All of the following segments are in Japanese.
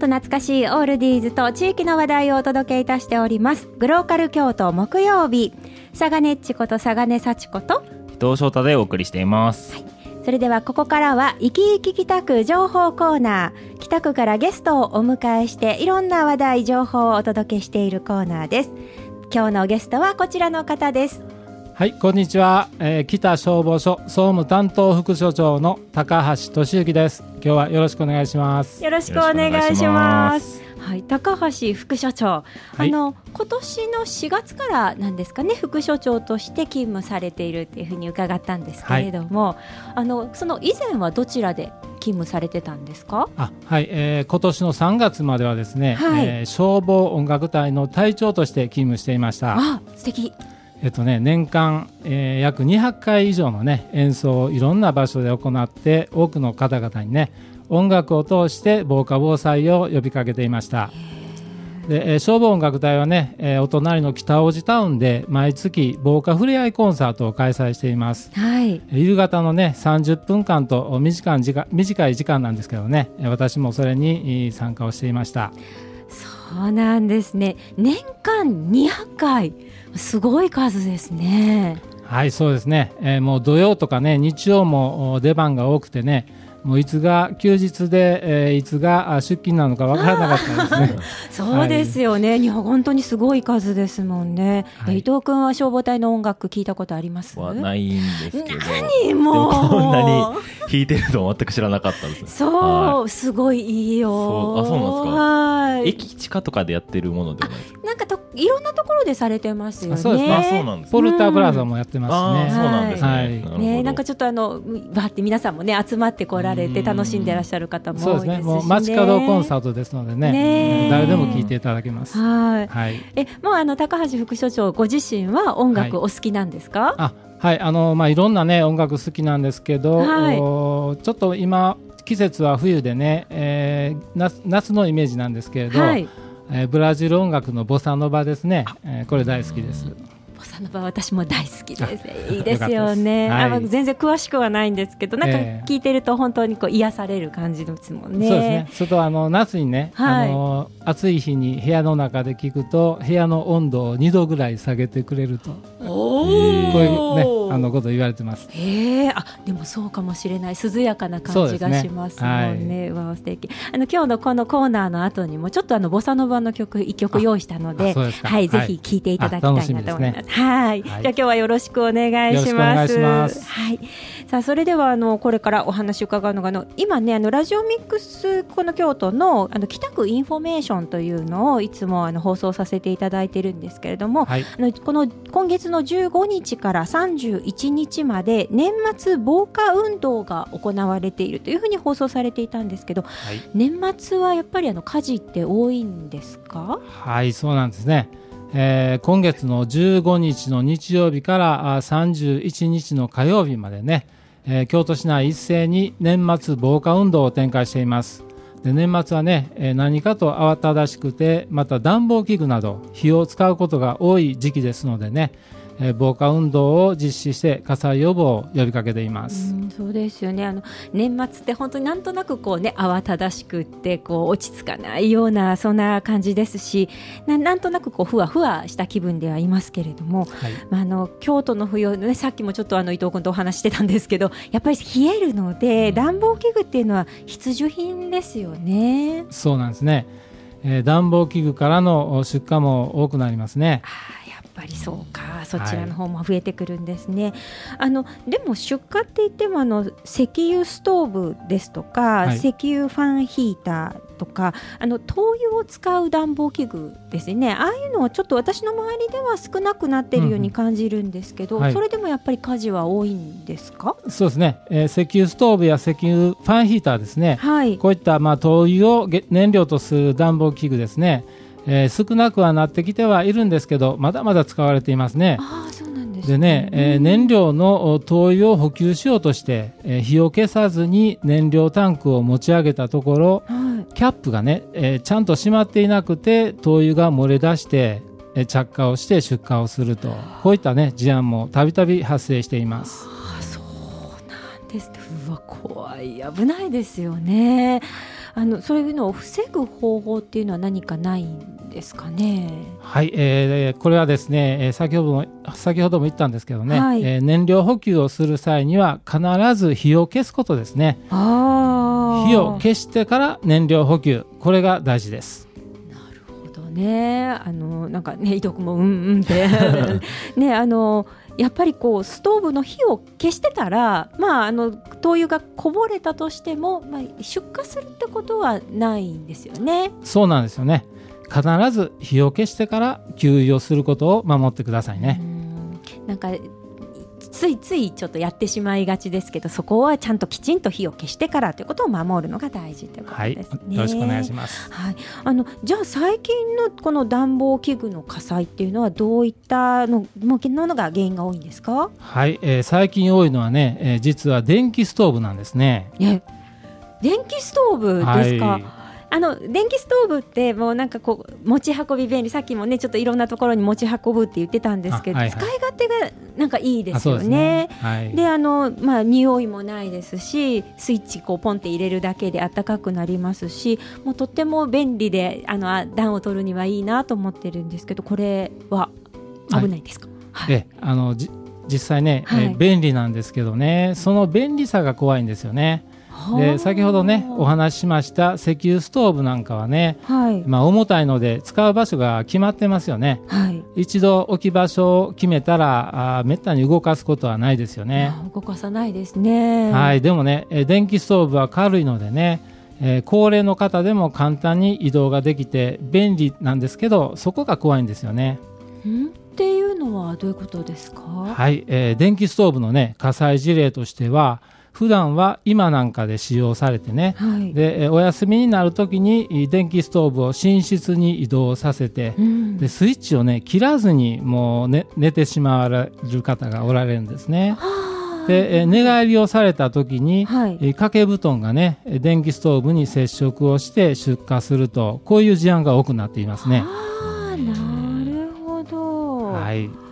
と懐かしいオールディーズと地域の話題をお届けいたしております。グローカル京都木曜日。佐賀ねっちこと佐賀根幸子と。伊藤翔太でお送りしています、はい。それではここからは生き生き北区情報コーナー。北区からゲストをお迎えしていろんな話題情報をお届けしているコーナーです。今日のゲストはこちらの方ですはいこんにちは、えー、北消防署総務担当副所長の高橋俊之です。今日はよろしくお願いします。よろしくお願いします。はい、高橋副所長、はい、あの今年の4月からなんですかね副所長として勤務されているっていうふうに伺ったんですけれども、はい、あのその以前はどちらで勤務されてたんですか？あはい、えー、今年の3月まではですね、はい、えー、消防音楽隊の隊長として勤務していました。あ素敵えっとね、年間、えー、約200回以上の、ね、演奏をいろんな場所で行って多くの方々にね音楽を通して防火防災を呼びかけていました。で、えー、消防音楽隊はね、えー、お隣の北大路タウンで毎月防火ふれあいコンサートを開催しています、はい、夕方のね30分間と短い時間短い時間なんですけどね私もそれに参加をしていました。そうなんですね。年間200回すごい数ですねはいそうですね、えー、もう土曜とかね日曜も出番が多くてねもういつが休日で、えー、いつが出勤なのかわからなかったですね。そうですよね、はい、本当にすごい数ですもんね。はい、伊藤君は消防隊の音楽聞いたことあります？はないんですけど。何もうこんなに弾いてると全く知らなかったです。そう、はい、すごいいいよ。あ、そうなんですか？はい。駅地下とかでやってるものではないですか？なんかといろんなところでされてますよね。そうですね。そうなんです。ポルタープラザもやってますね。そうなんですね。はい、ね、なんかちょっとあのわって皆さんもね集まってこられて楽しんでらっしゃる方も多いですし、ね、そうですね。もう街角コンサートですのでね、ね誰でも聞いていただけます。はい。はい。え、もうあの高橋副所長ご自身は音楽お好きなんですか？あ、はい。あのまあいろんなね音楽好きなんですけど、はい、ちょっと今季節は冬でね、えー、夏夏のイメージなんですけれど。はいえー、ブラジル音楽のボサノバですね、えー、これ大好きです。ボサノバ私も大好きです。いいですよね。はい、あ全然詳しくはないんですけど、なんか聞いてると本当にこう癒される感じですもんね。そうですね。それとあの夏にね、はい、あの暑い日に部屋の中で聞くと部屋の温度を2度ぐらい下げてくれると。こういうねあのこと言われてます。へえ、あでもそうかもしれない涼やかな感じがしますもんね。ねはい、わ素敵。あの今日のこのコーナーの後にもちょっとあのボサノバの曲一曲用意したので、はい、ぜひ聴いていただきたいなと思います。はい、はい、じゃあ今日はよろしくお願いします。ますはい。さあそれではあのこれからお話伺うのがあの今ねあのラジオミックスこの京都のあの北区インフォメーションというのをいつもあの放送させていただいてるんですけれども、はい、あのこの今月の15日から31日まで年末防火運動が行われているというふうに放送されていたんですけど、はい、年末はやっぱりあの火事って多いんですか？はいそうなんですね。えー、今月の15日の日曜日から31日の火曜日までね、えー、京都市内一斉に年末防火運動を展開しています。で年末はね、えー、何かと慌ただしくてまた暖房器具など火を使うことが多い時期ですのでねえ防火運動を実施して火災予防を呼びかけています。うそうですよね。あの年末って本当になんとなくこうね慌ただしくってこう落ち着かないようなそんな感じですし、ななんとなくこうふわふわした気分ではいますけれども、はい、まああの京都の冬ねさっきもちょっとあの伊藤君とお話してたんですけど、やっぱり冷えるので、うん、暖房器具っていうのは必需品ですよね。そうなんですね。えー、暖房器具からの出荷も多くなりますね。ぱりそうかそちらの方も増えてくるんですね、はい、あのでも出荷って言ってもあの石油ストーブですとか、はい、石油ファンヒーターとかあの灯油を使う暖房器具ですね。ああいうのはちょっと私の周りでは少なくなっているように感じるんですけど、うんはい、それでもやっぱり火事は多いんですか？そうですね、えー、石油ストーブや石油ファンヒーターですね、はい、こういったまあ灯油を燃料とする暖房器具ですねえー、少なくはなってきてはいるんですけどまだまだ使われていますね。でね、えー、燃料の灯油を補給しようとして、えー、火を消さずに燃料タンクを持ち上げたところ、はい、キャップがね、えー、ちゃんと閉まっていなくて灯油が漏れ出して、えー、着火をして出火をするとこういったね事案もたびたび発生しています。あそうなんですうわ怖い危ないですよね。あのそういうのを防ぐ方法っていうのは何かないんですかね？はい、えー、これはですね、先ほども先ほども言ったんですけどね、はい、えー、燃料補給をする際には必ず火を消すことですね。火を消してから燃料補給、これが大事です。なるほどね、あのなんかね伊藤君もうんうんって ねあのやっぱりこうストーブの火を消してたら、まあ、あの灯油がこぼれたとしても、まあ、出火するってことはないんですよね。そうなんですよね必ず火を消してから給油をすることを守ってくださいね。なんかついついちょっとやってしまいがちですけどそこはちゃんときちんと火を消してからということを守るのが大事ということですね、はい、よろしくお願いします、はい、あのじゃあ最近のこの暖房器具の火災っていうのはどういったのものが原因が多いんですか？はい、えー、最近多いのはね、えー、実は電気ストーブなんですね。ね電気ストーブですか、はいあの電気ストーブってもうなんかこう持ち運び便利。さっきもねちょっといろんなところに持ち運ぶって言ってたんですけど、はいはい、使い勝手がなんかいいですよね。で、ね。はい、あのまあ匂いもないですしスイッチこうポンって入れるだけで暖かくなりますしもうとっても便利であの暖を取るにはいいなと思ってるんですけどこれは危ないですか、はい、えあの実際ね、はい、え便利なんですけどねその便利さが怖いんですよね。で先ほどねお話ししました石油ストーブなんかはね、はい、まあ、重たいので使う場所が決まってますよね、はい、一度置き場所を決めたらあめったに動かすことはないですよね。動かさないですね。はいでもね電気ストーブは軽いのでねえー、高齢の方でも簡単に移動ができて便利なんですけどそこが怖いんですよね。ん？っていうのはどういうことですか？はい、えー、電気ストーブのね火災事例としては普段は今なんかで使用されてね、はい、でお休みになるときに電気ストーブを寝室に移動させて、うん、でスイッチをね切らずにもう、ね、寝てしまわれる方がおられるんですね。で寝返りをされた時に、はい、掛け布団がね電気ストーブに接触をして出火するとこういう事案が多くなっていますね。なるほど、はい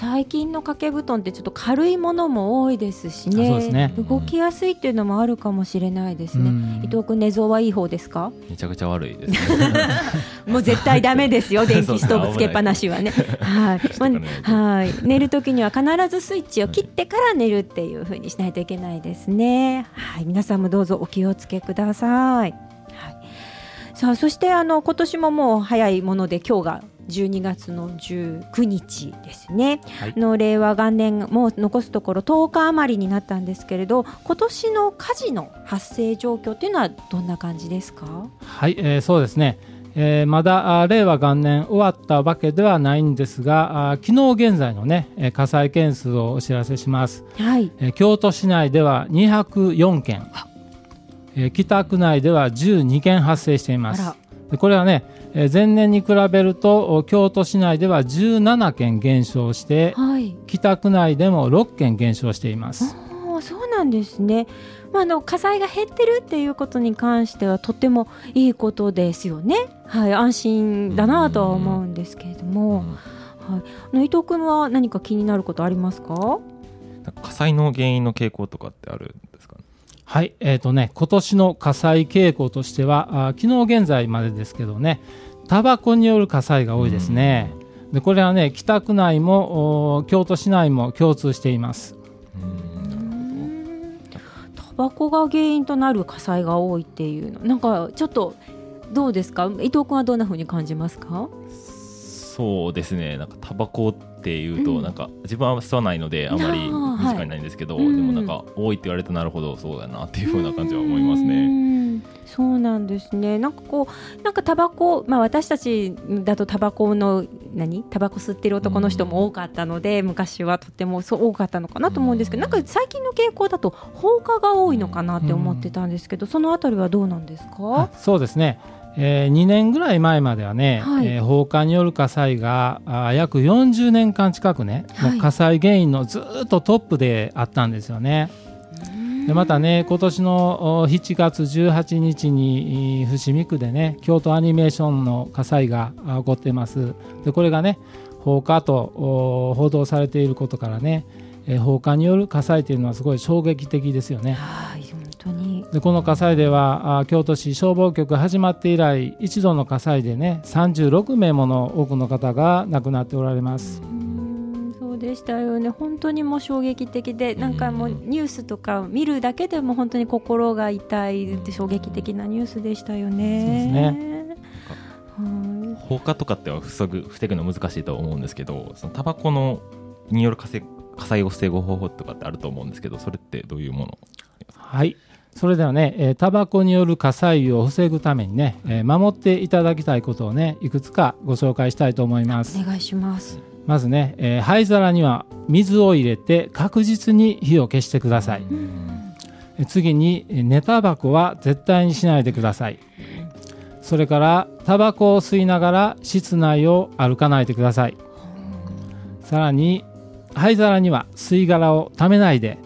最近の掛け布団ってちょっと軽いものも多いですしね、ね、動きやすいっていうのもあるかもしれないですね、伊藤君寝相はいい方ですか？めちゃくちゃ悪いです、ね、もう絶対ダメですよ 電気ストーブつけっぱなしはね。はい、まあ、はい。寝る時には必ずスイッチを切ってから寝るっていうふうにしないといけないですね。はい。皆さんもどうぞお気をつけください。さあそしてあの今年ももう早いもので今日が12月の19日ですね、はい、の令和元年も残すところ10日余りになったんですけれど今年の火事の発生状況というのはどんな感じですか？はい、えー、そうですね。えー、まだ令和元年終わったわけではないんですが昨日現在の、ね、火災件数をお知らせします、はい。えー、京都市内では204件、えー、北区内では12件発生しています。でこれはね前年に比べると京都市内では17件減少して、はい、北区内でも6件減少しています。そうなんですね、まあ、あの火災が減ってるっていうことに関してはとてもいいことですよね、はい、安心だなとは思うんですけれども、はい、伊藤君は何か気になることありますか？火災の原因の傾向とかってあるはい、えっ、ー、とね、今年の火災傾向としては、あ昨日現在までですけどね、タバコによる火災が多いですね。うん、でこれはね、北区内も京都市内も共通しています。タバコが原因となる火災が多いっていうの、なんかちょっとどうですか、伊藤君はどんなふうに感じますか？そうですね、なんかタバコっていうと、うん、なんか自分は吸わないのであまり身近にないんですけど、はい、でもなんか多いって言われたなるほどそうだなっていうふうな感じは思いますね。そうなんですね。なんかこうなんかタバコまあ私たちだとタバコの何？タバコ吸ってる男の人も多かったので、昔はとてもそう多かったのかなと思うんですけど、なんか最近の傾向だと放火が多いのかなって思ってたんですけど、そのあたりはどうなんですか？そうですね。えー、2年ぐらい前まではね、はい、えー、放火による火災があ約40年間近くね、はい、火災原因のずっとトップであったんですよね。でまたね今年の7月18日に伏見区でね京都アニメーションの火災が起こってますでこれがね放火と報道されていることからね、えー、放火による火災というのはすごい衝撃的ですよね。はでこの火災では京都市消防局始まって以来一度の火災でね36名もの多くの方が亡くなっておられます。そうでしたよね。本当にもう衝撃的でなんかもうニュースとか見るだけでも本当に心が痛いって衝撃的なニュースでしたよね。そうですね。放火とかっては防ぐ防ぐの難しいと思うんですけどそのタバコのによる火災を防ぐ方法とかってあると思うんですけどそれってどういうもの？はいそれではね、えー、タバコによる火災を防ぐためにね、えー、守っていただきたいことをねいくつかご紹介したいと思います。お願いします。まずね、えー、灰皿には水を入れて確実に火を消してください、次に寝タバコは絶対にしないでください。それからタバコを吸いながら室内を歩かないでください。さらに灰皿には吸い殻をためないで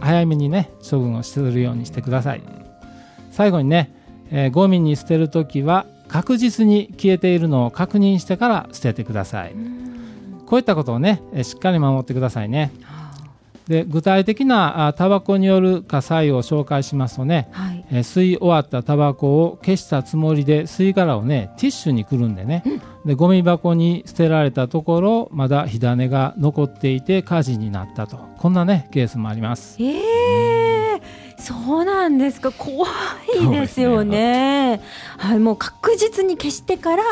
早めにね処分をするようにしてください。最後にね、えー、ゴミに捨てる時は確実に消えているのを確認してから捨ててください。こういったことをねしっかり守ってくださいね。で具体的なタバコによる火災を紹介しますとね、はい、え吸い終わったタバコを消したつもりで吸い殻をねティッシュにくるんでね、うん、でゴミ箱に捨てられたところまだ火種が残っていて火事になったと。こんなねケースもあります。えーそうなんですか。怖いですよね、ね、はいもう確実に消してから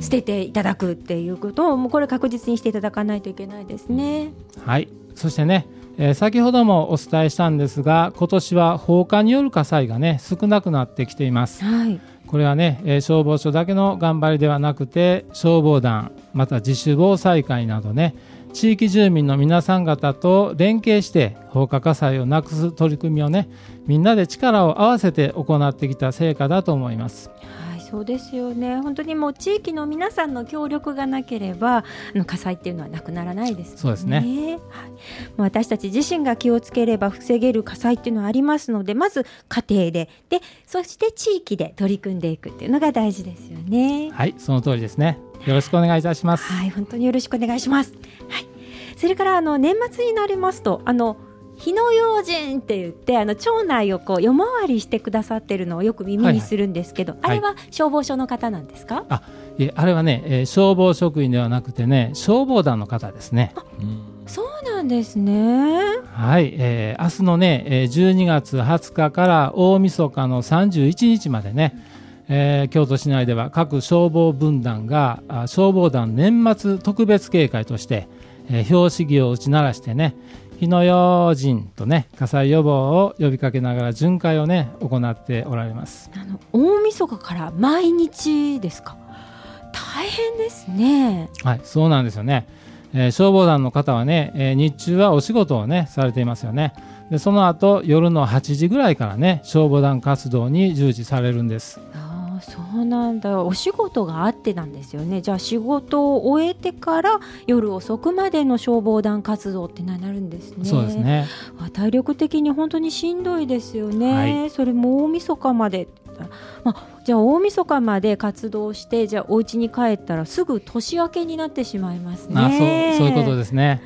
捨てていただくっていうことをもうこれ確実にしていただかないといけないですね。はい。そしてねえー、先ほどもお伝えしたんですが今年は放火による火災がね少なくなってきています、はい、これはね、えー、消防署だけの頑張りではなくて消防団また自主防災会などね地域住民の皆さん方と連携して放火火災をなくす取り組みをねみんなで力を合わせて行ってきた成果だと思います。そうですよね。本当にもう地域の皆さんの協力がなければあの火災っていうのはなくならないです、ね、そうですね、はい、私たち自身が気をつければ防げる火災っていうのはありますのでまず家庭ででそして地域で取り組んでいくっていうのが大事ですよね。はいその通りですね。よろしくお願いいたします。はい本当によろしくお願いします。はい。それからあの年末になりますとあの火の用心って言ってあの町内をこう夜回りしてくださってるのをよく耳にするんですけど、はいはい、あれは消防署の方なんですか、はい、あいあれはね、えー、消防職員ではなくてね消防団の方ですね。そうなんですね。はい、えー、明日のね、えー、12月20日から大晦日の31日までね、えー、京都市内では各消防分団が消防団年末特別警戒として、えー、標識を打ち鳴らしてね、火の用心とね火災予防を呼びかけながら巡回をね行っておられます。あの大晦日から毎日ですか？大変ですね。はいそうなんですよね、えー、消防団の方はね、えー、日中はお仕事をねされていますよね。でその後夜の8時ぐらいからね消防団活動に従事されるんですそうなんだ。お仕事があってなんですよね。じゃあ仕事を終えてから夜遅くまでの消防団活動ってなるんですね。そうですね。体力的に本当にしんどいですよね、はい、それも大晦日まで。まあ、じゃあ大晦日まで活動してじゃあお家に帰ったらすぐ年明けになってしまいますね。あそうそういうことですね。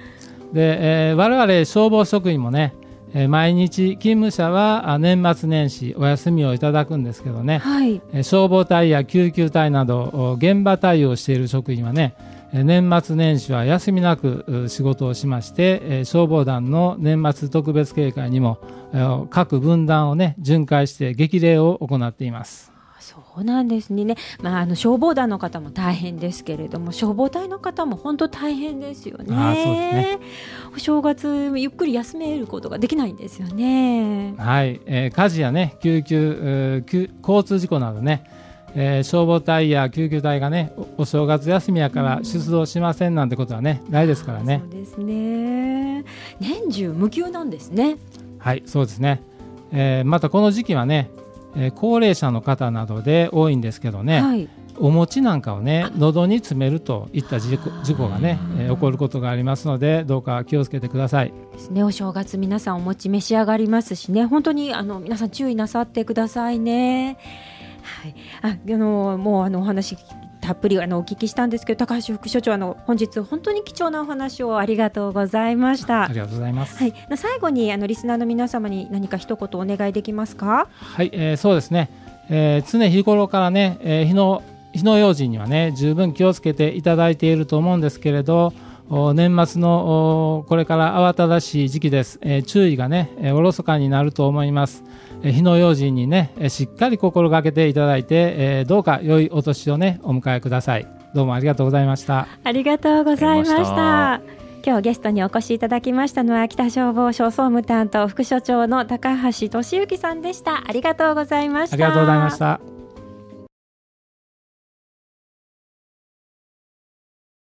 で、えー、我々消防職員もねえー、毎日勤務者は年末年始お休みをいただくんですけどね、はい、消防隊や救急隊など現場対応している職員はね年末年始は休みなく仕事をしまして消防団の年末特別警戒にも各分団をね巡回して激励を行っています。そうなんですね、まあ、あの消防団の方も大変ですけれども消防隊の方も本当大変ですよね。あそうですねお正月ゆっくり休めることができないんですよね。はい、えー、火事やね救急救交通事故などね、えー、消防隊や救急隊がねお正月休みやから出動しませんなんてことはね、ないですからね。そうですね年中無休なんですね。はいそうですね、えー、またこの時期はねえー、高齢者の方などで多いんですけどね、はい、お餅なんかをね喉に詰めるといった事故事故がね、えー、起こることがありますのでどうか気をつけてください。ですね。お正月皆さんお餅召し上がりますしね。本当にあの皆さん注意なさってくださいね。はい、ああのもうあのお話たっぷりあのお聞きしたんですけど高橋副所長あの本日本当に貴重なお話をありがとうございました。ありがとうございます、はい、最後にあのリスナーの皆様に何か一言お願いできますか？はい、えー、そうですね、えー、常日頃からね、えー、日の火の用心にはね十分気をつけていただいていると思うんですけれど年末のこれから慌ただしい時期です、えー、注意がね、えー、おろそかになると思います、えー、火の用心にね、えー、しっかり心がけていただいて、えー、どうか良いお年をねお迎えください。どうもありがとうございました。ありがとうございました。今日ゲストにお越しいただきましたのは北消防署総務担当副所長の高橋俊之さんでした。ありがとうございました。ありがとうございました